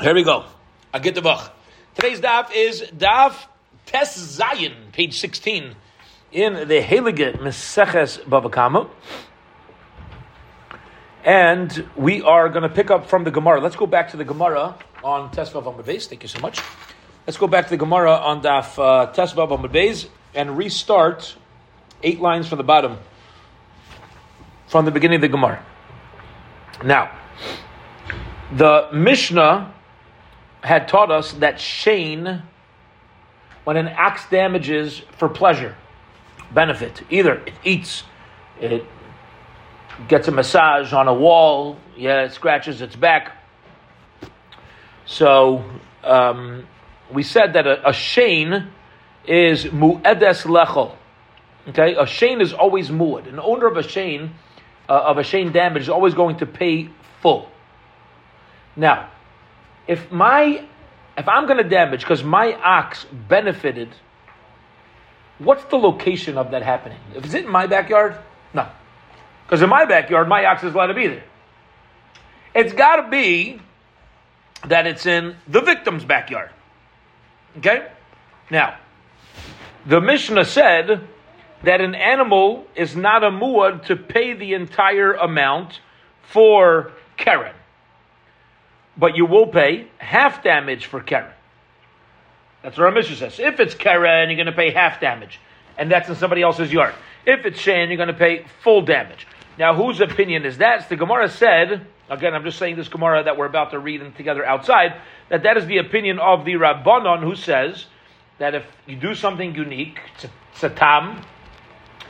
Here we go. I get the book. Today's daf is daf Tes Zayin, page 16, in the Heilige Meseches Bava Kama. And we are going to pick up from the Gemara. Let's go back to the Gemara on Tes Vav Amud Beis. Thank you so much. Let's go back to the Gemara on daf uh, Tes Vav Amud Beis and restart eight lines from the bottom, from the beginning of the Gemara. Now, the Mishnah had taught us that Shein, when an axe damages for pleasure, benefit, either it eats, it gets a massage on a wall, yeah, it scratches its back. So um, we said that a, a Shein is mu'edes lechol. Okay, a Shein is always mu'ed. An owner of a Shein, uh, of a Shein damage, is always going to pay full. Now, if my if I'm going to damage because my ox benefited, what's the location of that happening? If it's in my backyard, no, because in my backyard my ox is allowed to be there. It's got to be that it's in the victim's backyard. Okay, now the Mishnah said that an animal is not a muad to pay the entire amount for Keren but you will pay half damage for Keren. That's what our Mishnah says. If it's Keren, you're going to pay half damage, and that's in somebody else's yard. If it's Shan, you're going to pay full damage. Now, whose opinion is that? the Gemara said, again, I'm just saying this Gemara that we're about to read together outside, that that is the opinion of the Rabbanon who says that if you do something unique, it's a, it's a tam,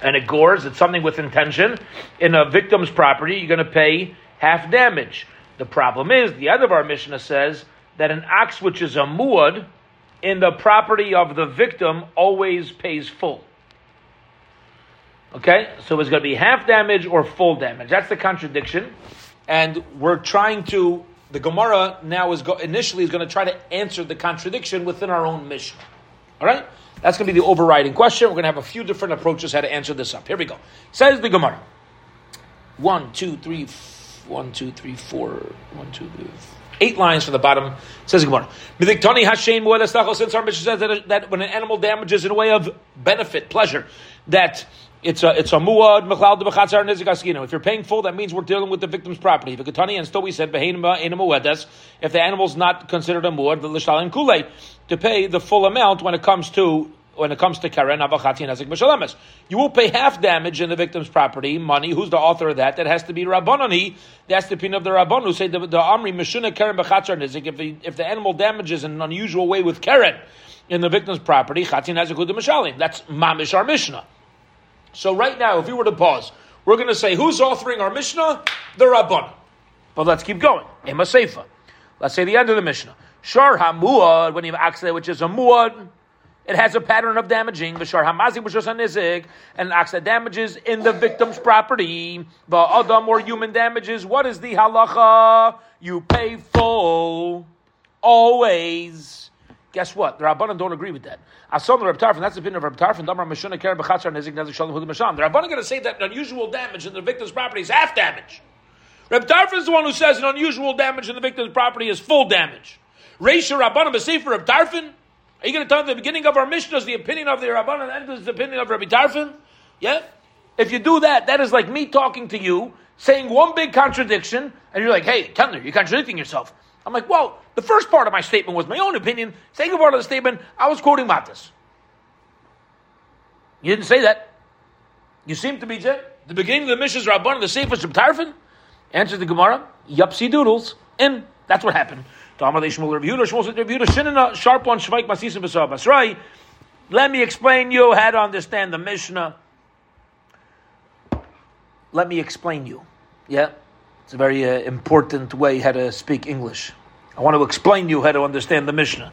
and it gores, it's something with intention, in a victim's property, you're going to pay half damage. The problem is, the end of our Mishnah says that an ox which is a muad in the property of the victim always pays full. Okay, so it's going to be half damage or full damage. That's the contradiction, and we're trying to. The Gemara now is go, initially is going to try to answer the contradiction within our own Mishnah. All right, that's going to be the overriding question. We're going to have a few different approaches how to answer this up. Here we go. Says the Gemara. One, two, three, four one, two, three, four, one, two, three, eight lines from the bottom. Says Gemara. Since our Mishnah says that, that when an animal damages in a way of benefit, pleasure, that it's a it's a muad mechlal de bechatzar nizik If you're paying full, that means we're dealing with the victim's property. If Vikatani and still we said behenima enamuedes. If the animal's not considered a muad, the lishalim kule to pay the full amount when it comes to when it comes to karen avachati nezik b'shalemes. You will pay half damage in the victim's property, money. Who's the author of that? That has to be Rabbanani. That's the opinion of the Rabban who say the, the Amri Meshuna karen b'chatzar nezik. If the, if the animal damages in an unusual way with karen in the victim's property, chati nezik mishalim. That's mamish our Mishnah. So right now, if we were to pause, we're going to say who's authoring our Mishnah? The Rabban. But let's keep going. Ema Seifa. Let's say the end of the Mishnah. Shar hamuad when you have which is a muad it has a pattern of damaging. V'shar b'shos hanizik, and an that damages in the victim's property. The adam or human damages. What is the halacha? You pay full always. Guess what? The Rabbanan don't agree with that. Asom the Reb that's the opinion of Reb Tarfon. Damar Meshuna Keren B'chatzar Nezik Shalom Hudim Masham. The Rabbanan going to say that unusual damage in the victim's property is half damage. Reb is the one who says an unusual damage in the victim's property is full damage. Reisha Rabbanan B'Sefer Reb Tarfon. Are you going to tell me the beginning of our Mishnah is the opinion of the Rabban and the end is the opinion of Rabbi Tarfon? Yeah? If you do that, that is like me talking to you, saying one big contradiction, and you're like, hey, Kendler, you're contradicting yourself. I'm like, well, the first part of my statement was my own opinion. Second part of the statement, I was quoting Matas. You didn't say that. You seem to be the beginning of the Mishnah's Rabban the Sefer Rabbi Tarfon. Answers the Gemara, yupsy doodles. And that's what happened. Let me explain you how to understand the Mishnah. Let me explain you. Yeah, it's a very uh, important way how to speak English. I want to explain you how to understand the Mishnah.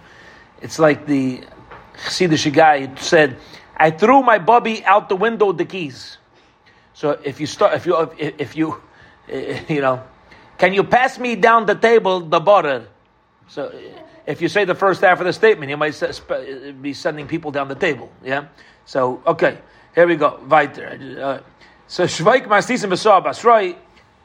It's like the Chassidish guy said, "I threw my bubby out the window, the keys." So if you start, if you, if, if you, you know, can you pass me down the table the butter? So if you say the first half of the statement, you might be sending people down the table. Yeah. So okay, here we go. Weiter. Uh, so shvaik mastisim b'sah basroi.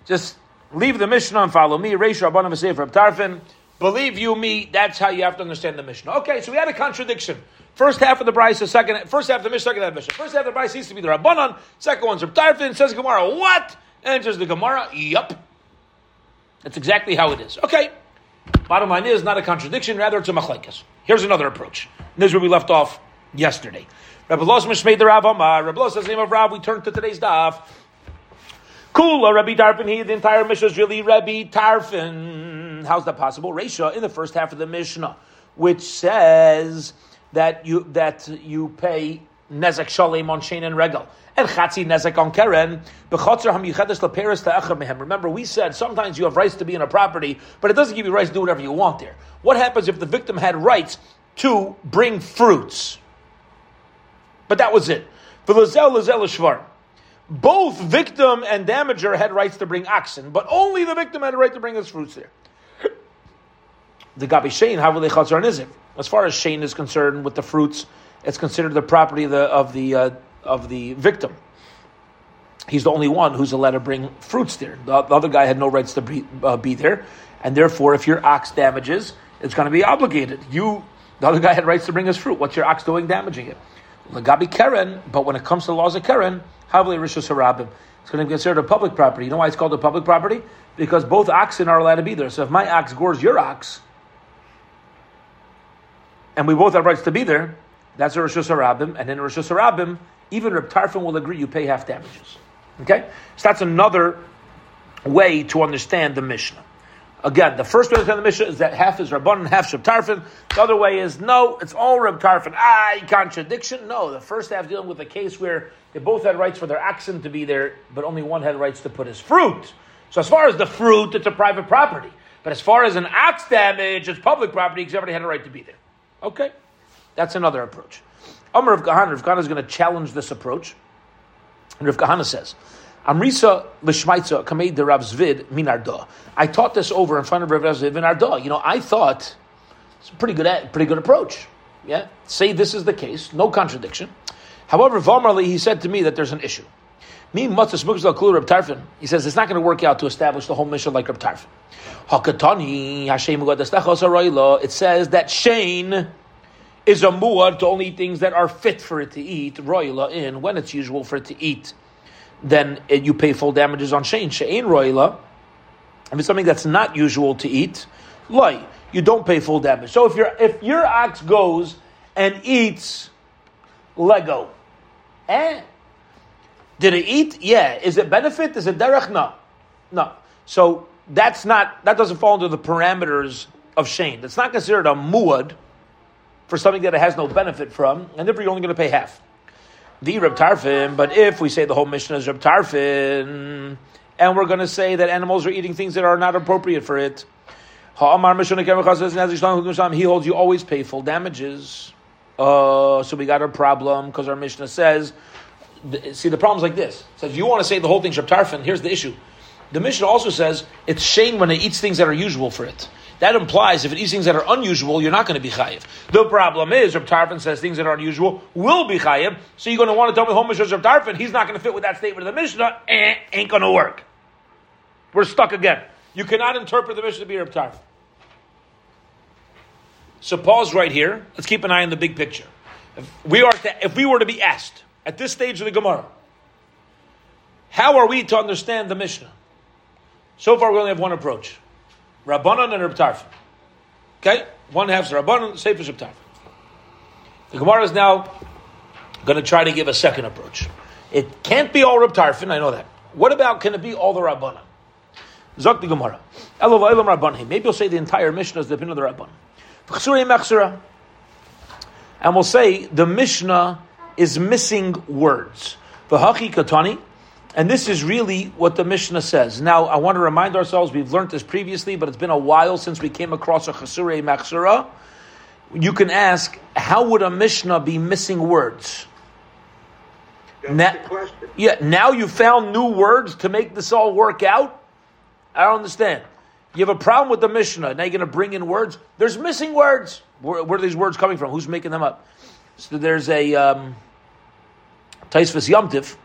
Just leave the Mishnah and follow me. Reish Rabbanim v'seif Tarfin. Believe you me, that's how you have to understand the Mishnah. Okay, so we had a contradiction. First half of the Bryce, the second, first half of the Mishnah, second half of the Mishnah. First half of the Bryce seems to be the Rabbanon, second one's Reb Tarfin, says Gemara, what? Enters the Gemara, yup. That's exactly how it is. Okay. Bottom line is not a contradiction, rather it's a machlekes. Here's another approach. And this is where we left off yesterday. Rabbi Los made the Rav Amar. Rabbi Los the name of Rav. We turn to today's daf. Kula Rabbi Tarfin here. The entire Mishnah is really Rabbi Tarfin. How's that possible? Resha in the first half of the Mishnah, which says that you that you pay nezek shalem on shein and regal and chatzi nezek on keren b'chotzer hamichedes leperes ta'achar mehem. Remember, we said sometimes you have rights to be in a property, but it doesn't give you rights to do whatever you want there. What happens if the victim had rights to bring fruits? But that was it. V'lezel lezel shvar. Both victim and damager had rights to bring oxen, but only the victim had a right to bring his fruits there. The gabi shein havulei chatzar nizik. As far as shein is concerned, with the fruits, it's considered the property of the of the, uh, of the victim. He's the only one who's allowed to bring fruits there. The, the other guy had no rights to be, uh, be there, and therefore, if your ox damages, it's going to be obligated. You, the other guy had rights to bring his fruit. What's your ox doing damaging it? Lagabi Keren, but when it comes to the laws of Keren, Havli Rishus Harabim. It's going to be considered a public property. You know why it's called a public property? Because both oxen are allowed to be there. So if my ox gores your ox, and we both have rights to be there, that's a Rishus Harabim. And in Rishus Harabim, even Reb Tarfin will agree you pay half damages. Okay? So that's another way to understand the Mishnah. Again, the first way to understand the Mishnah is that half is Rabban and half Reb Tarfin. The other way is no, it's all Reb Tarfin. Ah, contradiction. No, the first half dealing with a case where they both had rights for their oxen to be there, but only one had rights to put his fruit. So as far as the fruit, it's a private property. But as far as an ox damage, it's public property because everybody had a right to be there. Okay, that's another approach. Amr of Kahana, Rav Kahana is going to challenge this approach. And Rav Kahana says, Amrisa l'shmaitza kamei de Rav Zvid minarda. I taught this over in front of Rav Zvid minarda. You know, I thought it's a pretty good, pretty good approach. Yeah, say this is the case, no contradiction. However, Vamarli, he said to me that there's an issue. Me matzah smukzal kul Reb Tarfin. He says it's not going to work out to establish the whole Mishnah like Reb Tarfin. Hakatani Hashem It says that Shein is a muad to only things that are fit for it to eat, royla in, when it's usual for it to eat, then it, you pay full damages on Shein. She'ain royla, if it's something that's not usual to eat, loy, you don't pay full damage. So if your if your ox goes and eats Lego, eh? Did it eat? Yeah. Is it benefit? Is it derech? No. No. So that's not that doesn't fall into the parameters of Shein. That's not considered a muad for something that it has no benefit from, and therefore you're only going to pay half. The Reb Tarfin, but if we say the whole Mishnah is Reb Tarfin, and we're going to say that animals are eating things that are not appropriate for it, he holds you always pay full damages. Uh, so we got a problem because our Mishnah says, see, the problem's like this. It says, you want to say the whole thing's Reb Tarfin, here's the issue. The Mishnah also says it's shame when it eats things that are usual for it. That implies if it eats things that are unusual, you're not going to be chayiv. The problem is, Reb Tarfin says things that are unusual will be chayiv. So you're going to want to tell me Homish Reb Tarfin, he's not going to fit with that statement of the Mishnah. Eh, ain't going to work. We're stuck again. You cannot interpret the Mishnah to be Reb Tarfin. So pause right here. Let's keep an eye on the big picture. If we are to, if we were to be asked at this stage of the Gemara, how are we to understand the Mishnah? So far, we only have one approach. Rabbanon and Reb Tarfin. Okay? One half is Rabbanon, Sefer Reb Tarfin. The Gemara is now going to try to give a second approach. It can't be all Reb Tarfin, I know that. What about, can it be all the Rabbanon? Zok the Gemara. Maybe you'll say the entire Mishnah is dependent on the pin of the Rabbanon. And we'll say the Mishnah is missing words. V'hachi katani, and this is really what the Mishnah says. Now, I want to remind ourselves, we've learned this previously, but it's been a while since we came across a Chasurei Machsura. You can ask, how would a Mishnah be missing words? Now, yeah, now you found new words to make this all work out? I don't understand. You have a problem with the Mishnah. Now you're going to bring in words. There's missing words. Where, where, are these words coming from? Who's making them up? So there's a um, Taisvis Yomtiv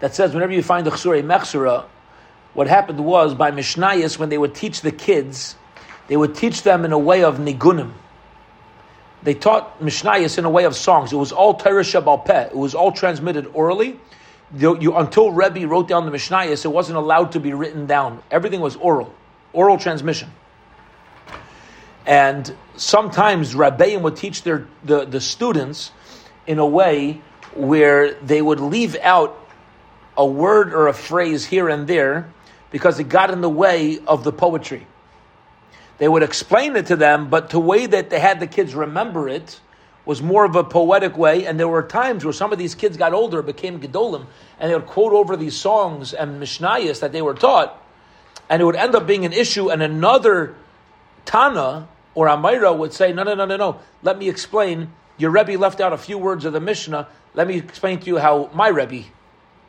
that says whenever you find the Chsure Mechsura, what happened was by Mishnayos, when they would teach the kids, they would teach them in a way of nigunim. They taught Mishnayos in a way of songs. It was all Torah Shabbal Peh. It was all transmitted orally. You, you, until Rebbe wrote down the Mishnayos, it wasn't allowed to be written down. Everything was oral, oral transmission. And sometimes Rabbeim would teach their the, the students in a way where they would leave out a word or a phrase here and there because it got in the way of the poetry. They would explain it to them, but the way that they had the kids remember it was more of a poetic way. And there were times where some of these kids got older, became gedolim, and they would quote over these songs and mishnayos that they were taught, and it would end up being an issue. And another Tana or Amira would say, "No, no, no, no, no. Let me explain. Your Rebbe left out a few words of the Mishnah. Let me explain to you how my Rebbe,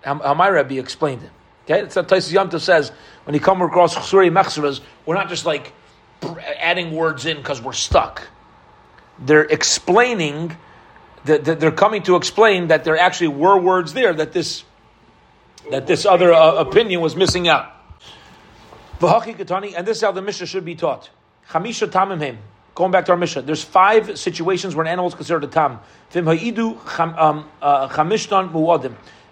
how, how my Rebbe explained it." Okay, it's what Taisus Yomtov says when you come across Chsuri Mechseras, we're not just like adding words in because we're stuck. They're explaining that, they're coming to explain that there actually were words there that this that this other uh, opinion was missing out. And this is how the Mishnah should be taught. Chamisha tamim Going back to our Mishnah, there's five situations where an animal is considered a tam. Um, uh,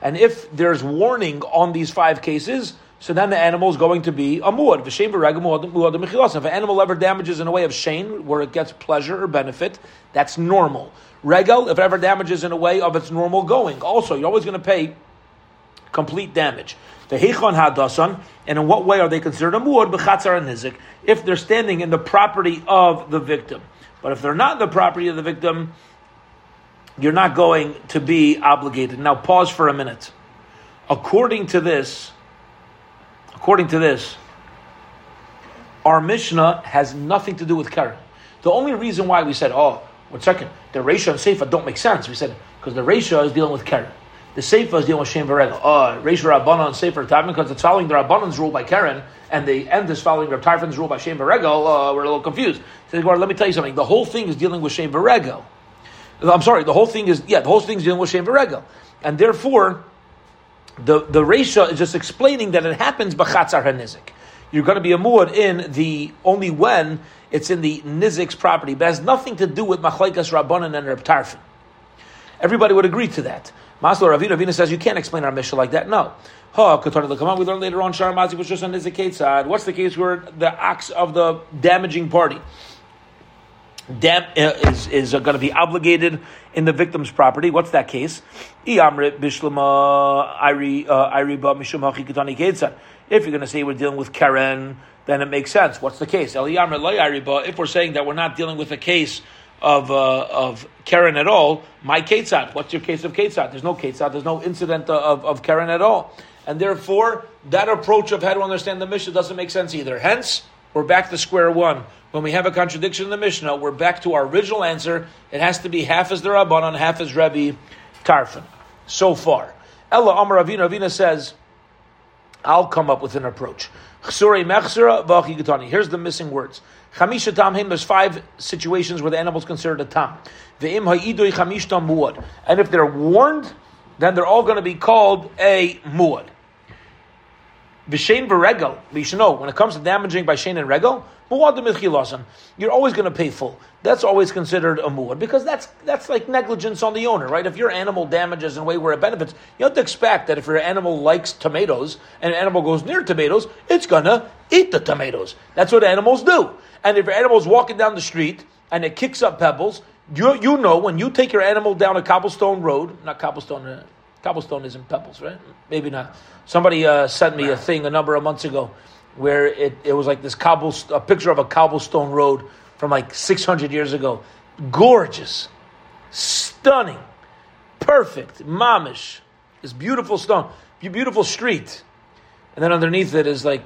and if there's warning on these five cases, so then the animal is going to be a muad. If an animal ever damages in a way of shame, where it gets pleasure or benefit, that's normal. Regal, if ever damages in a way of its normal going, also you're always going to pay complete damage. The heichon hadasan, and in what way are they considered a muad b'chatzar and nizik? If they're standing in the property of the victim, but if they're not in the property of the victim, you're not going to be obligated. Now pause for a minute. According to this according to this, our Mishnah has nothing to do with Keren. The only reason why we said, oh, one second, the Resha and Seifa don't make sense. We said, because the Resha is dealing with Keren. The Seifa is dealing with Shem Varega. Oh, Resha Rabbanon and Sefer Tavin, because it's following the Rabbanon's rule by Keren, and the end is following Rab Tarfon's rule by Shem Varega. Uh, we're a little confused. So, let me tell you something. The whole thing is dealing with Shem Varega. I'm sorry, the whole thing is, yeah, the whole thing is dealing with Shem. And therefore, the the Resha is just explaining that it happens b'chatzar hanizik. You're going to be a muad in the only when it's in the nizik's property, but has nothing to do with machlaikas rabbanan and Reb Tarfon. Everybody would agree to that. Maslo Ravina Ravina says you can't explain our Mishnah like that. No. Ha, Come on, we learn later on Shar Mazi was just on Nizik side. What's the case where the acts of the damaging party? Dam, uh, is, is uh, going to be obligated in the victim's property. What's that case? If you're going to say we're dealing with Keren, then it makes sense. What's the case? If we're saying that we're not dealing with a case of uh, of Keren at all, my Ketzat. What's your case of Ketzat? There's no Ketzat. There's no incident of, of Keren at all. And therefore, that approach of how to understand the Mishnah doesn't make sense either. Hence, we're back to square one. When we have a contradiction in the Mishnah, we're back to our original answer. It has to be half as the Rabbanon, half as Rebbe Tarfon. So far. Ella Amar Ravina, Ravina says, I'll come up with an approach. Here's the missing words. Chamisha tamhim, there's five situations where the animal is considered a tam. And if they're warned, then they're all going to be called a muad. V'shein v'regel, you should know, when it comes to damaging by shein and regel, you're always going to pay full. That's always considered a muad because that's that's like negligence on the owner, right? If your animal damages in a way where it benefits, you have to expect that if your animal likes tomatoes and an animal goes near tomatoes, it's gonna eat the tomatoes. That's what animals do. And if your animal's walking down the street and it kicks up pebbles, you you know when you take your animal down a cobblestone road, not cobblestone. Uh, Cobblestone isn't pebbles, right? Maybe not. Somebody uh, sent me a thing a number of months ago where it, it was like this cobble, a picture of a cobblestone road from like 600 years ago. Gorgeous, stunning, perfect, mamish. This beautiful stone, beautiful street. And then underneath it is like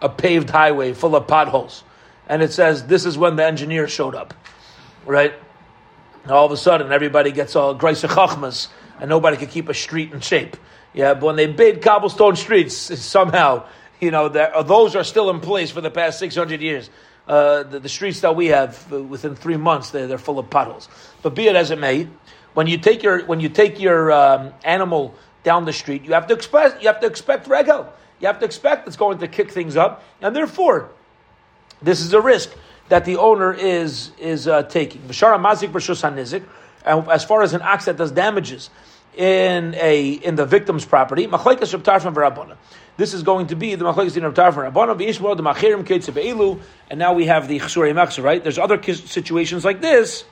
a paved highway full of potholes. And it says, This is when the engineer showed up. Right? All of a sudden, everybody gets all Greise Chachmas, and nobody could keep a street in shape. Yeah, but when they bid cobblestone streets, somehow you know, uh, those are still in place for the past 600 years. Uh, the, the, streets that we have uh, within three months, they're, they're full of puddles. But be it as it may, when you take your, when you take your um, animal down the street, you have to expect, you have to expect regal. You have to expect it's going to kick things up. And therefore, this is a risk. that the owner is is uh, taking. V'shara mazik b'shus hanizik. And as far as an ox that does damages in a in the victim's property, machlekes Tarfon v'Rabbana. This is going to be the machlekes in Reb Tarfon v'Rabbana v'yishmo the machirim ketze be'ilu, and now we have the chsurei machzer. Right? There's other situations like this.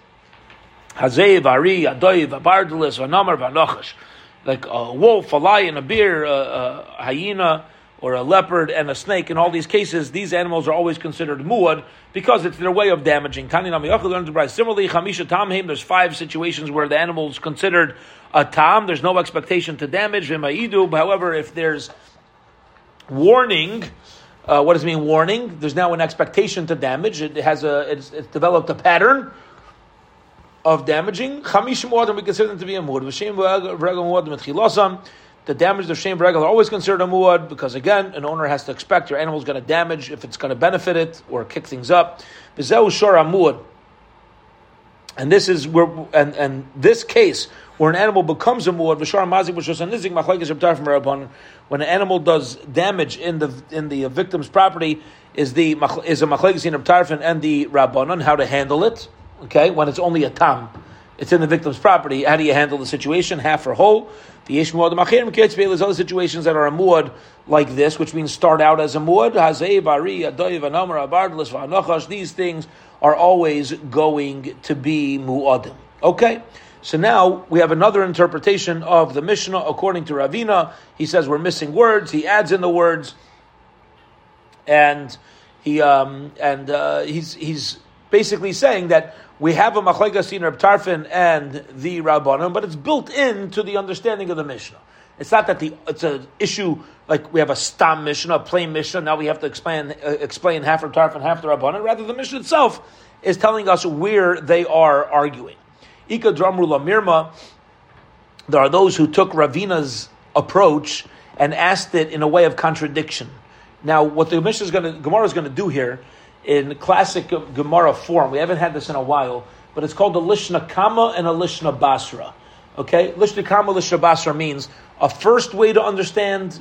Hazei v'ari adoy v'bardulis v'namar v'anochash, like a wolf, a lion, a bear, a, a hyena or a leopard and a snake, in all these cases, these animals are always considered muad because it's their way of damaging. Similarly, chamisha tamhim, there's five situations where the animal is considered a tam. There's no expectation to damage. However, if there's warning, uh, what does it mean warning? There's now an expectation to damage. It has a, it's, it's developed a pattern of damaging. Chamishim we consider them to be a muad the damage of shame regular are always considered a muad because again, an owner has to expect your animal is going to damage if it's going to benefit it or kick things up. Shor muad. And this is where, and, and this case where an animal becomes a muad, v'shar mazik v'shos anizik machlekes rabtar from Rabban, when an animal does damage in the in the victim's property, is the is a machlekes in Rabtarfin and the Rabbanon how to handle it. Okay, when it's only a tam, it's in the victim's property. How do you handle the situation, half or whole? The Yeshmuad Machirim Ketzbeil is other situations that are a muad like this, which means start out as a muad. Hazei, Bari, Adoiv, Anamar, Abardlis, Vanachash. These things are always going to be muadim. Okay? So now we have another interpretation of the Mishnah according to Ravina. He says we're missing words. He adds in the words, and he um, and uh, he's he's basically saying that we have a machlekes in Reb Tarfin and the Rabbanim, but it's built into the understanding of the Mishnah. It's not that the it's an issue like we have a stam Mishnah, a plain Mishnah. Now we have to explain uh, explain half Reb Tarfin, half the Rabbanim. Rather, the Mishnah itself is telling us where they are arguing. Ika Dramru Lamirma. There are those who took Ravina's approach and asked it in a way of contradiction. Now, what the Mishnah is going to Gemara is going to do here in classic Gemara form. We haven't had this in a while, but it's called a Lishna Kama and a Lishna Basra. Okay, Lishna Kama, Lishna Basra means a first way to understand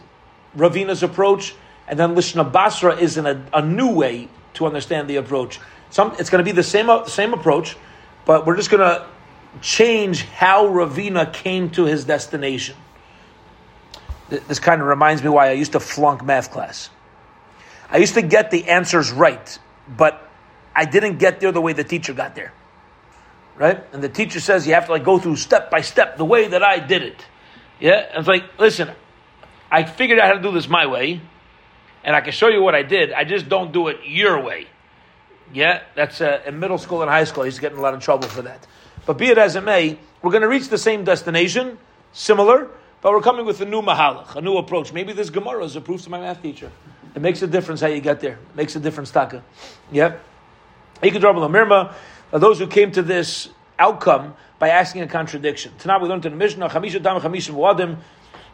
Ravina's approach, and then Lishna Basra is in a, a new way to understand the approach. Some, it's going to be the same uh, same approach, but we're just going to change how Ravina came to his destination. This kind of reminds me why I used to flunk math class. I used to get the answers right but I didn't get there the way the teacher got there. Right? And the teacher says you have to like go through step by step the way that I did it. Yeah? And it's like, listen, I figured out how to do this my way, and I can show you what I did. I just don't do it your way. Yeah? That's uh, in middle school and high school. He's getting a lot of trouble for that. But be it as it may, we're going to reach the same destination, similar, but we're coming with a new mahalach, a new approach. Maybe this Gemara is a proof to my math teacher. It makes a difference how you get there. It makes a difference, Taka. Yep. Mirma, uh, those who came to this outcome by asking a contradiction. Tonight we learned in the Mishnah, Chamisha Dam Chamishim Wadim.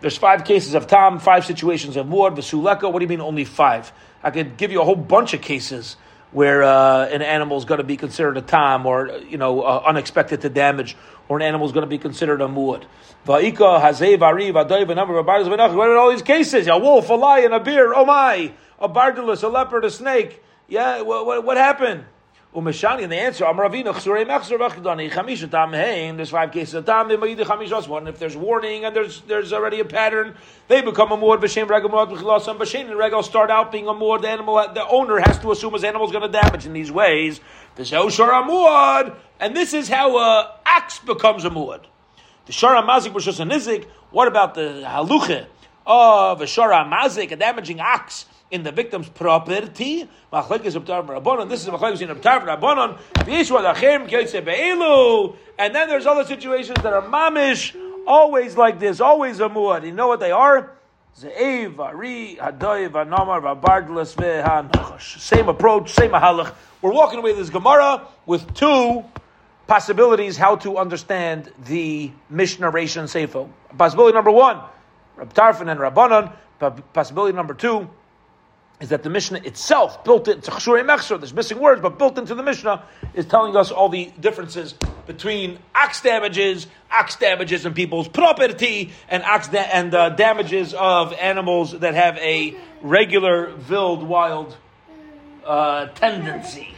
There's five cases of Tam, five situations of Muad, Vesuleka. What do you mean only five? I could give you a whole bunch of cases where uh, an animal is going to be considered a tam or you know uh, unexpected to damage, or an animal is going to be considered a muad. Va'ika, hazev, ari, v'adoiv, a number of. What are all these cases? A wolf, a lion, a bear, oh my, a bardulus, a leopard, a snake. Yeah, what, what, what happened? Umeshani, and the answer, Amravina, Chsurei Mechzer Vachdani, Chamisha Tam Haim, there's five cases of Tam, Mayidi Chamish one. If there's warning and there's there's already a pattern, they become a Muad, Regal Muad, B'chilasam, Vashem and Regal start out being a Muad, the animal, the owner has to assume his animal is going to damage in these ways. V'zeu Shara Muad, and this is how a axe becomes a Muad. The Shara Mazik B'shos Nizik, what about the Haluche of a Shara Mazik, a damaging axe? In the victim's property. Machlekes Rabbanon. This is Machlekes in Rabbanon. Be'elu. And then there's other situations that are mamish, always like this, always a muad. You know what they are? Ze'ev, Ari, Vabardlas. Same approach, same mahalach. We're walking away this Gemara with two possibilities how to understand the Mishnah Ration Seifo. Possibility number one, Rab Tarfin and Rabbanon. Possibility number two, is that the Mishnah itself built it, chshurei mechsur, there's missing words, but built into the Mishnah is telling us all the differences between ox damages, ox damages in people's property, and ox da- and uh, damages of animals that have a regular, wild, wild uh, tendency.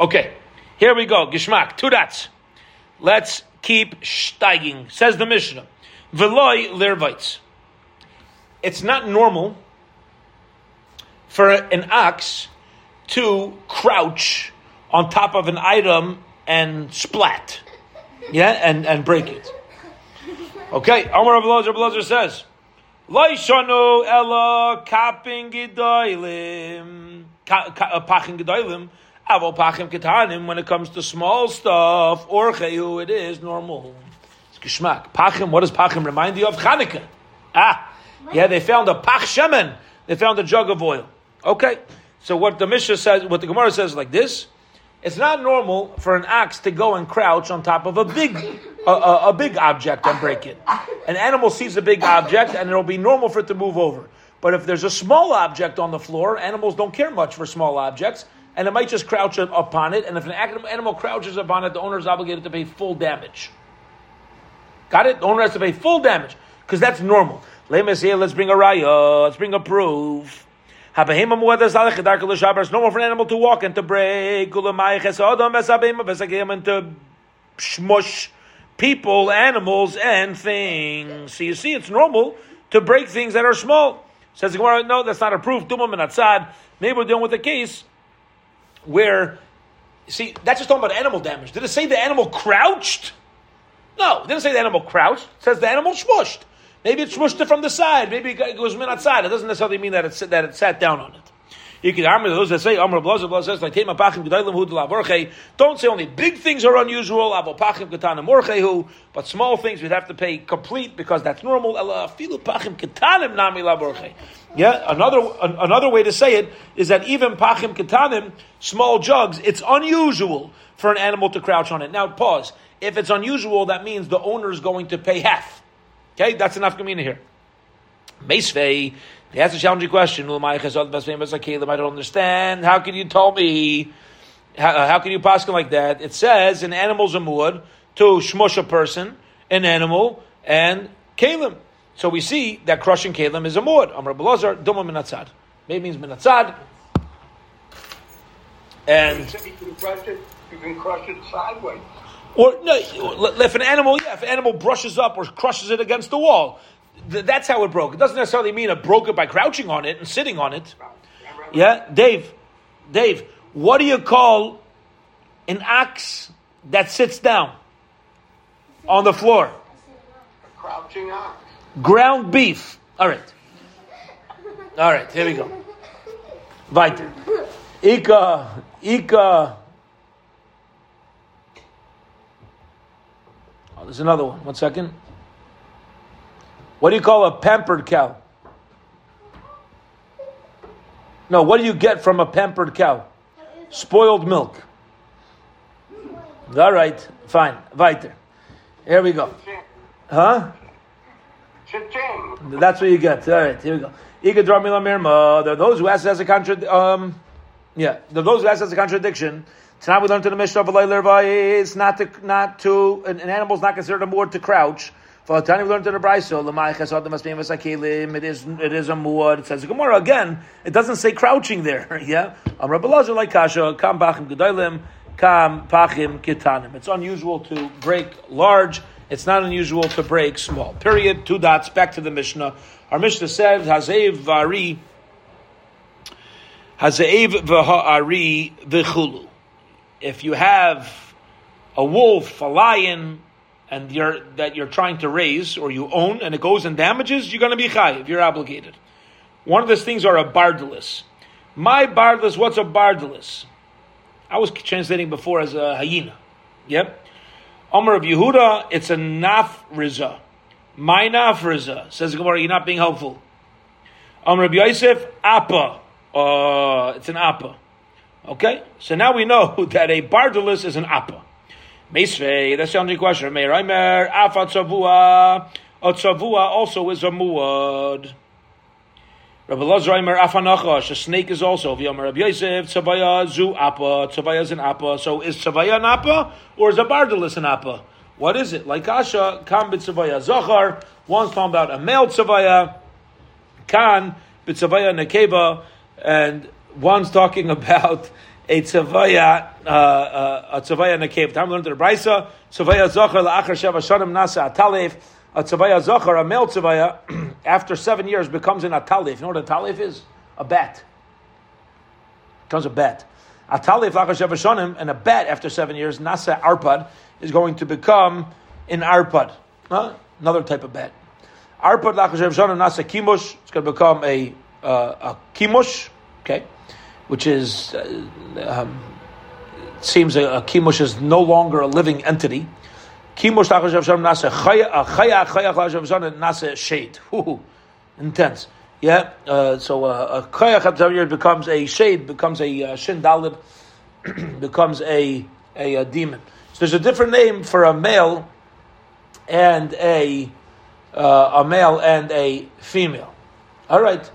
Okay, here we go. Gishmak, two dots. Let's keep steiging. Says the Mishnah. Veloy lirvites. It's not normal for an ox to crouch on top of an item and splat. Yeah, and, and break it. Okay, Amar Abelazar Abelazar says, Laishanu ella kapin gedoilim, uh, pachin gedoilim, avo pachim ketanim, when it comes to small stuff, or it is normal. It's geschmack. Pachim, what does pachim remind you of? Chanukah. Ah, yeah, they found a pach shemen. They found a jug of oil. Okay, so what the Mishnah says, what the Gemara says like this, it's not normal for an ox to go and crouch on top of a big, a, a, a, big object and break it. An animal sees a big object and it'll be normal for it to move over. But if there's a small object on the floor, animals don't care much for small objects, and it might just crouch upon it. And if an animal crouches upon it, the owner is obligated to pay full damage. Got it? The owner has to pay full damage because that's normal. Let's bring a raya. Let's bring a proof. No more for an animal to walk and to break, and to smush people, animals, and things. So you see, it's normal to break things that are small. Says Gemara, no, that's not a proof. Maybe we're dealing with a case where, see, that's just talking about animal damage. Did it say the animal crouched? No, it didn't say the animal crouched. It says the animal smushed. Maybe it smushed it from the side. Maybe it goes min outside. It doesn't necessarily mean that it, that it sat down on it. You can armor those that say Amr Blazer Blazer like Tema Pachim Gedailim Hu Lavorche. Don't say only big things are unusual. Avo Pachim Ketana Morchehu, but small things we'd have to pay complete because that's normal. Ela Filu Pachim Ketanim Nami Lavorche. Yeah, another another way to say it is that even Pachim Ketanim, small jugs, it's unusual for an animal to crouch on it. Now pause. If it's unusual, that means the owner is going to pay half. Okay, that's enough Kamina here. Meisvei, he asked a challenging question. I don't understand. How can you tell me? How, how can you pass like that? It says an animal's a to shmush a person, an animal, and kalim. So we see that crushing kalim is a muad. Amr Belazar, duma minatzad. Maybe means minatzad. And you can crush it. You can crush it sideways. Or no, if an animal, yeah, if an animal brushes up or crushes it against the wall, th- that's how it broke. It doesn't necessarily mean it broke it by crouching on it and sitting on it. Yeah, Dave, Dave, what do you call an ox that sits down on the floor? A crouching ox. Ground beef. All right. All right, here we go. Weiter. Ika, Ika. Oh, there's another one. One second. What do you call a pampered cow? No, what do you get from a pampered cow? Spoiled milk. All right, fine. Weiter. Here we go. Huh? That's what you get. All right, here we go. There are those who ask as a contradiction. Um, yeah, there are those who ask as a contradiction now we learned in the Mishnah of it's not to not to an, an animal is not considered a muad to crouch. For the time we learned in the Braiso, it is it is a muad. It says Gemara again. It doesn't say crouching there. Yeah, am Rabbi like kasha kam bachim gedolim kam pachim kitanim. It's unusual to break large. It's not unusual to break small. Period. Two dots. Back to the Mishnah. Our Mishnah says Hazev vari Hazev v'ha'ari v'chulu if you have a wolf, a lion, and you're, that you're trying to raise or you own, and it goes and damages, you're going to be chayiv. You're obligated. One of those things are a bardalis. My bardalis, what's a bardalis? I was translating before as a hyena. Yep. Omer of Yehuda, it's a nafriza. My nafriza. Says Gemara, you're not being helpful. Omer of Yosef, appa. Uh, it's an appa. Okay, so now we know that a bardalis is an appa. Meisvei, that's the only question. Meir Aimer, afa tzavua, tzavua also is a muad. Rabbi Lazar Aimer, afa nachash, a snake is also. V'yomer Rabbi Yosef, tzavaya zu appa, tzavaya is an appa. So is tzavaya an appa, or is a bardalis an appa? What is it? Like Asha, kan b'tzavaya zachar, one's talking about a male tzavaya, kan b'tzavaya nekeva, and one's talking about a tzavaya, uh, uh, a tzavaya in the cave. Time learned the Brisa, tzavaya zachar la'achar sheva shanim nasa atalef, a tzavaya zachar, a male tzavaya, after seven years becomes an atalef. You know what a atalef is? A bat. Becomes a bat. Atalef la'achar sheva shanim, and a bat after seven years, nasa arpad, is going to become an arpad. Huh? Another type of bat. Arpad la'achar sheva shanim, nasa kimush, it's going to become a, uh, a kimush, okay? which is uh, um, seems a, a kimush is no longer a living entity. Kimush nase chaya nase shade. Intense. Yeah. Uh, so uh, a chaya becomes a shade, becomes a uh, shin dalid, becomes a, a, a demon. So there's a different name for a male and a uh, a male and a female. All right,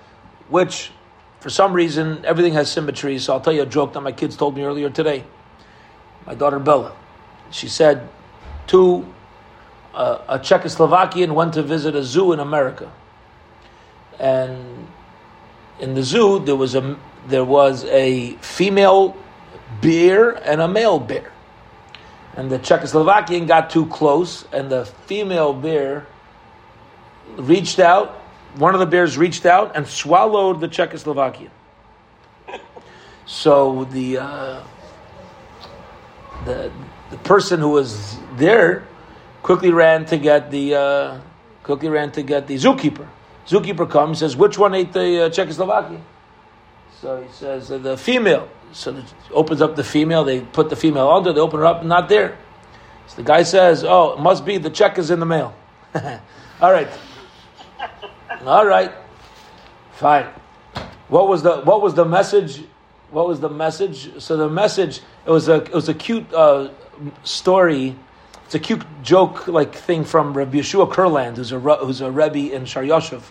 which for some reason, everything has symmetry. So I'll tell you a joke that my kids told me earlier today. My daughter Bella, she said, two uh, a Czechoslovakian went to visit a zoo in America, and in the zoo there was a there was a female bear and a male bear, and the Czechoslovakian got too close, and the female bear reached out one of the bears reached out and swallowed the Czechoslovakian. So the uh, the the person who was there quickly ran to get the uh, quickly ran to get the zookeeper. Zookeeper comes says, "Which one ate the uh, Czechoslovakian?" So he says, "The female." So he opens up the female. They put the female under. They open her up, not there. So the guy says, "Oh, it must be the check is in the mail." All right. All right, fine. What was the what was the message? What was the message? So the message it was a it was a cute uh, story. It's a cute joke like thing from Rabbi Yeshua Kurland, who's a who's a rebbe in Sharyoshev,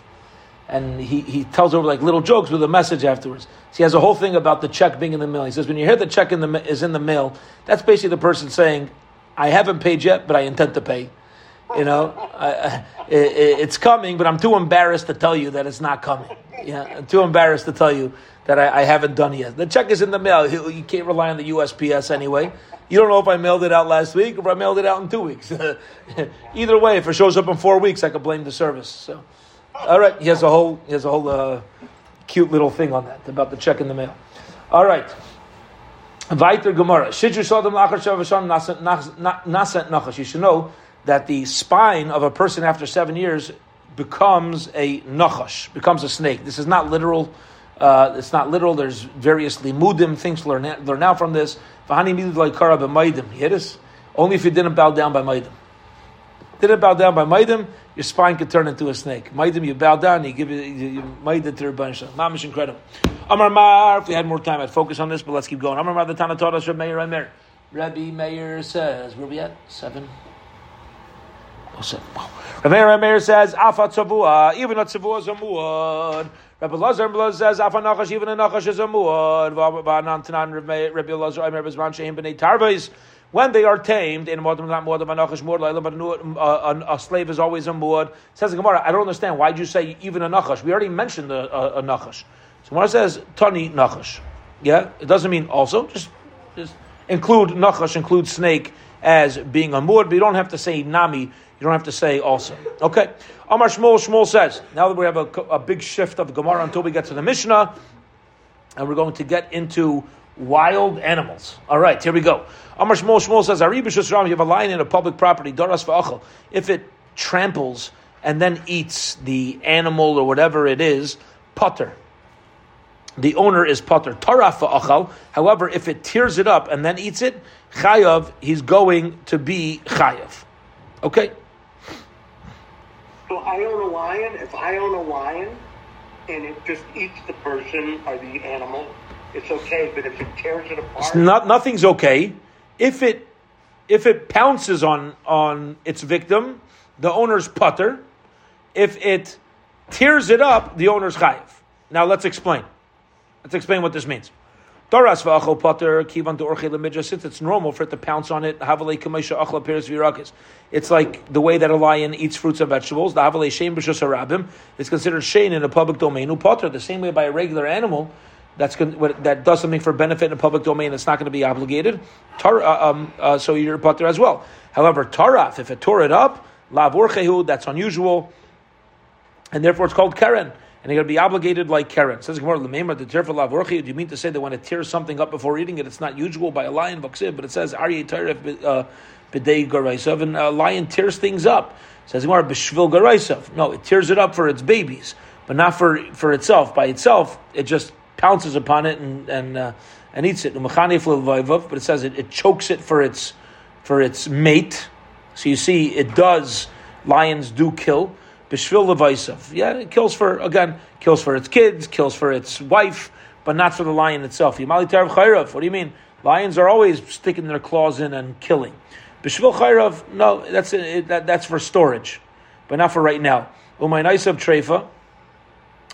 and he, he tells over like little jokes with a message afterwards. So he has a whole thing about the check being in the mail. He says when you hear the check in the is in the mail, that's basically the person saying, "I haven't paid yet, but I intend to pay." You know, it, it's coming, but I'm too embarrassed to tell you that it's not coming. Yeah, I'm too embarrassed to tell you that I, I haven't done it yet. The check is in the mail. You, you can't rely on the USPS anyway. You don't know if I mailed it out last week or if I mailed it out in two weeks. Either way, if it shows up in four weeks, I could blame the service. So, all right, he has a whole he has a whole uh, cute little thing on that about the check in the mail. All right. Weiter Gemara. You should know that the spine of a person after seven years becomes a nachash, becomes a snake. This is not literal. Uh, it's not literal. There's various limudim things to learn, learn out from this. Only if you didn't bow down by maidim. Didn't bow down by maidim, your spine could turn into a snake. Maidim, you bow down, you give it, you, you to your bunch. Mamish incredible. Amar Mar, if we had more time, I'd focus on this, but let's keep going. Amar Mar, the Tana taught us, Rabbi Meir, Rabbi Meir says, where are we at? Seven. Rav Meir says, Afa tzavua, even a tzavua is a muad. Rabbi Lazar says, Afa nachash, even a nachash is a muad. V'anan tanan Rabbi Lazar, Rabbi Zman sheim b'nei tarbais. When they are tamed, in modern not more than anachash more but a slave is always a muad. Says the Gemara, I don't understand. Why did you say even a nachash? We already mentioned a, a, a nachash. So Gemara says tani nachash. Yeah, it doesn't mean also. Just, just include nachash, include snake as being a muad, but you don't have to say nami. You don't have to say also. Okay. Amar Shmuel, Shmuel says, now that we have a, a big shift of Gemara until we get to the Mishnah, and we're going to get into wild animals. All right, here we go. Amar Shmuel, Shmuel says, you have a lion in a public property, Doras V'achal. If it tramples and then eats the animal or whatever it is, putter. The owner is putter. Taraf V'achal. However, if it tears it up and then eats it, chayav, he's going to be chayav. Okay. So I own a lion. If I own a lion and it just eats the person or the animal, it's okay. But if it tears it apart, it's not nothing's okay. If it if it pounces on on its victim, the owner's putter. If it tears it up, the owner's chayiv. Now let's explain. Let's explain what this means. Doras v'achol potter kivan orche lemidra. Since it's normal for it to pounce on it, havale kamesha achla peres virakis. It's like the way that a lion eats fruits and vegetables. The havale shein b'shus harabim is considered shein in a public domain. Potter the same way by a regular animal, that's that does something for benefit in a public domain, it's not going to be obligated. Tar, uh, um, uh, so you're put there as well. However, taraf, if it tore it up, lav that's unusual, and therefore it's called keren and you're going to be obligated like Keren. Says Gemara, "Lemema the Do you mean to say that when it tears something up before eating it, it's not usual by a lion but it says Arye Taref b'dei garaisav, and a lion tears things up. Says Gemara, b'shvil garaisav. No, it tears it up for its babies, but not for for itself. By itself, it just pounces upon it and and uh, and eats it. But it says it, it chokes it for its for its mate. So you see, it does. Lions do kill. Bishvil levaisav. Yeah, it kills for again, kills for its kids, kills for its wife, but not for the lion itself. Yimali tarav chayrav. What do you mean? Lions are always sticking their claws in and killing. Bishvil chayrav. No, that's that, that's for storage, but not for right now. Umay naisav treifa,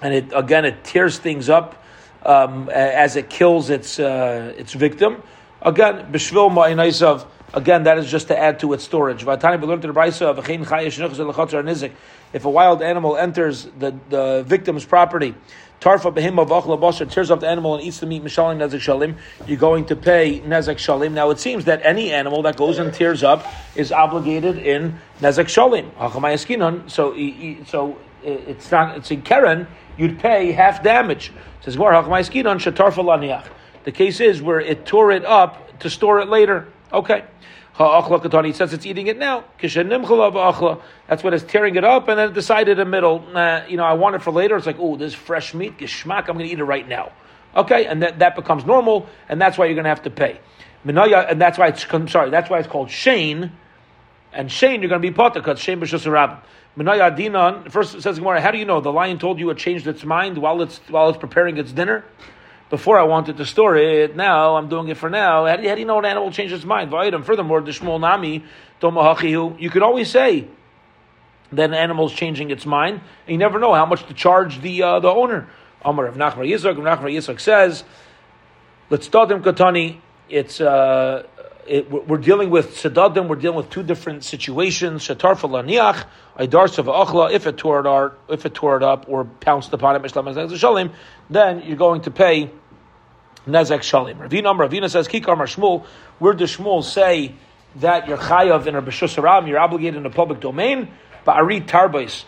and it again it tears things up um, as it kills its uh, its victim. Again, bishvil ma'inaisav. Again, that is just to add to its storage. If a wild animal enters the, the victim's property, tarfa tears up the animal and eats the meat nezek shalim, you're going to pay nezek shalim. Now it seems that any animal that goes and tears up is obligated in nezek shalim. So, so it's not it's in keren. You'd pay half damage. It says The case is where it tore it up to store it later. Okay. He says it's eating it now. That's what it's tearing it up, and then it decided in the middle, you know, I want it for later. It's like, oh, this fresh meat, geschmack, I'm going to eat it right now. Okay, and that, that becomes normal, and that's why you're going to have to pay. And that's why it's sorry. That's why it's called Shein. And Shein, you're going to be potter because Shein b'shus rabim. Minaya dinan. First says Gemara, how do you know the lion told you it changed its mind while it's while it's preparing its dinner? Before I wanted to store it, now I'm doing it for now. How do you, how do you know an animal changed its mind? Furthermore, the Shmuel Nami, you could always say that an animal is changing its mind, you never know how much to charge the uh, the owner. Amar of Nachmar Yisrael, Nachmar Yisrael says, let's start them katani. It's uh, it, we're dealing with sedadim. We're dealing with two different situations. Shatar falaniach, idarsa v'achla. If it tore it up, if it tore it up or pounced upon it, then you're going to pay nezek shalim. Ravina Ravina says kikar Shmuel. Where does Shmuel say that you're chayav in a? You're obligated in the public domain. But ari tarbais.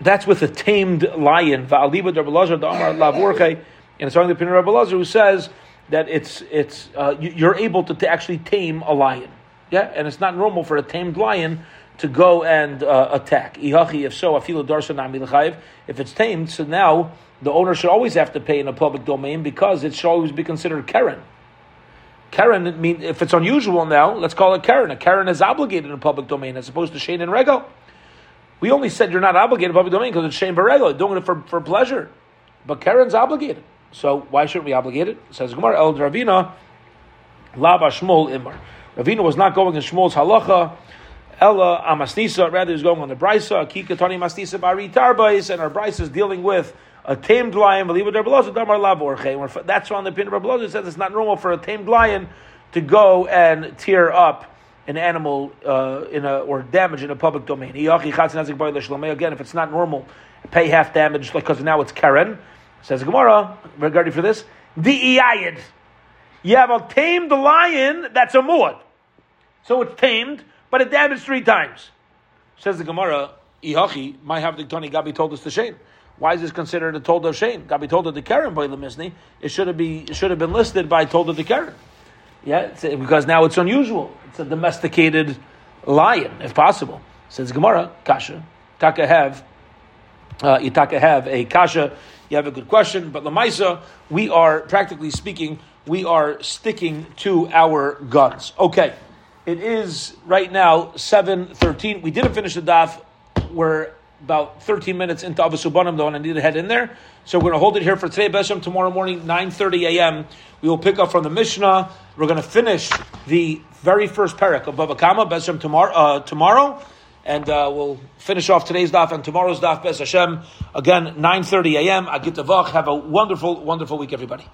That's with a tamed lion. Va'aliba derbelazar da'amar. And it's only the of Rabbi who says that it's it's uh, you're able to, to actually tame a lion. Yeah, and it's not normal for a tamed lion to go and uh, attack. If so, If it's tamed, so now the owner should always have to pay in a public domain because it should always be considered karen. Keren, mean, if it's unusual now, let's call it Keren. A Keren is obligated in a public domain as opposed to shein and rego. We only said you're not obligated in public domain because it's shein and rego, doing it for, for pleasure. But Keren's obligated. So why shouldn't we obligate it? Says Gemara El Ravina, Lava Shmuel Imar. Ravina was not going in Shmuel's halacha. Ella Amasnisa, rather, he was going on the Brisa, Kikatani Masnisa Bari Tarbais, and our Brisa is dealing with a tamed lion. That's why on the pin of Rabbeloza. says it's not normal for a tamed lion to go and tear up an animal uh, in a or damage in a public domain. Again, if it's not normal, pay half damage because now it's Keren. Says the Gemara, regarding for this, the. You have a tamed lion that's a muad. So it's tamed, but it damaged three times. Says the Gemara, Ihachi, my have the Tony Gabi told us to Shein. Why is this considered a told of Shein? Gabi told of the Keren by the Misni. It should have be it should have been listed by told of the Karen. Yeah, because now it's unusual. It's a domesticated lion, if possible. Says Gemara, Kasha, Taka have, uh, you Taka have a Kasha you have a good question. But Lamaisa, we are, practically speaking, we are sticking to our guns. Okay. It is right now 7.13. We didn't finish the daf. We're about 13 minutes into Avasubanim though, and I need to head in there. So we're going to hold it here for today, Beshem. Tomorrow morning, 9.30 a.m., we will pick up from the Mishnah. We're going to finish the very first parak of Baba Kama, Beshem, tomorrow. Uh, tomorrow and uh, we'll finish off today's daf and tomorrow's daf. Bes Hashem again, nine thirty a.m. Agit Have a wonderful, wonderful week, everybody.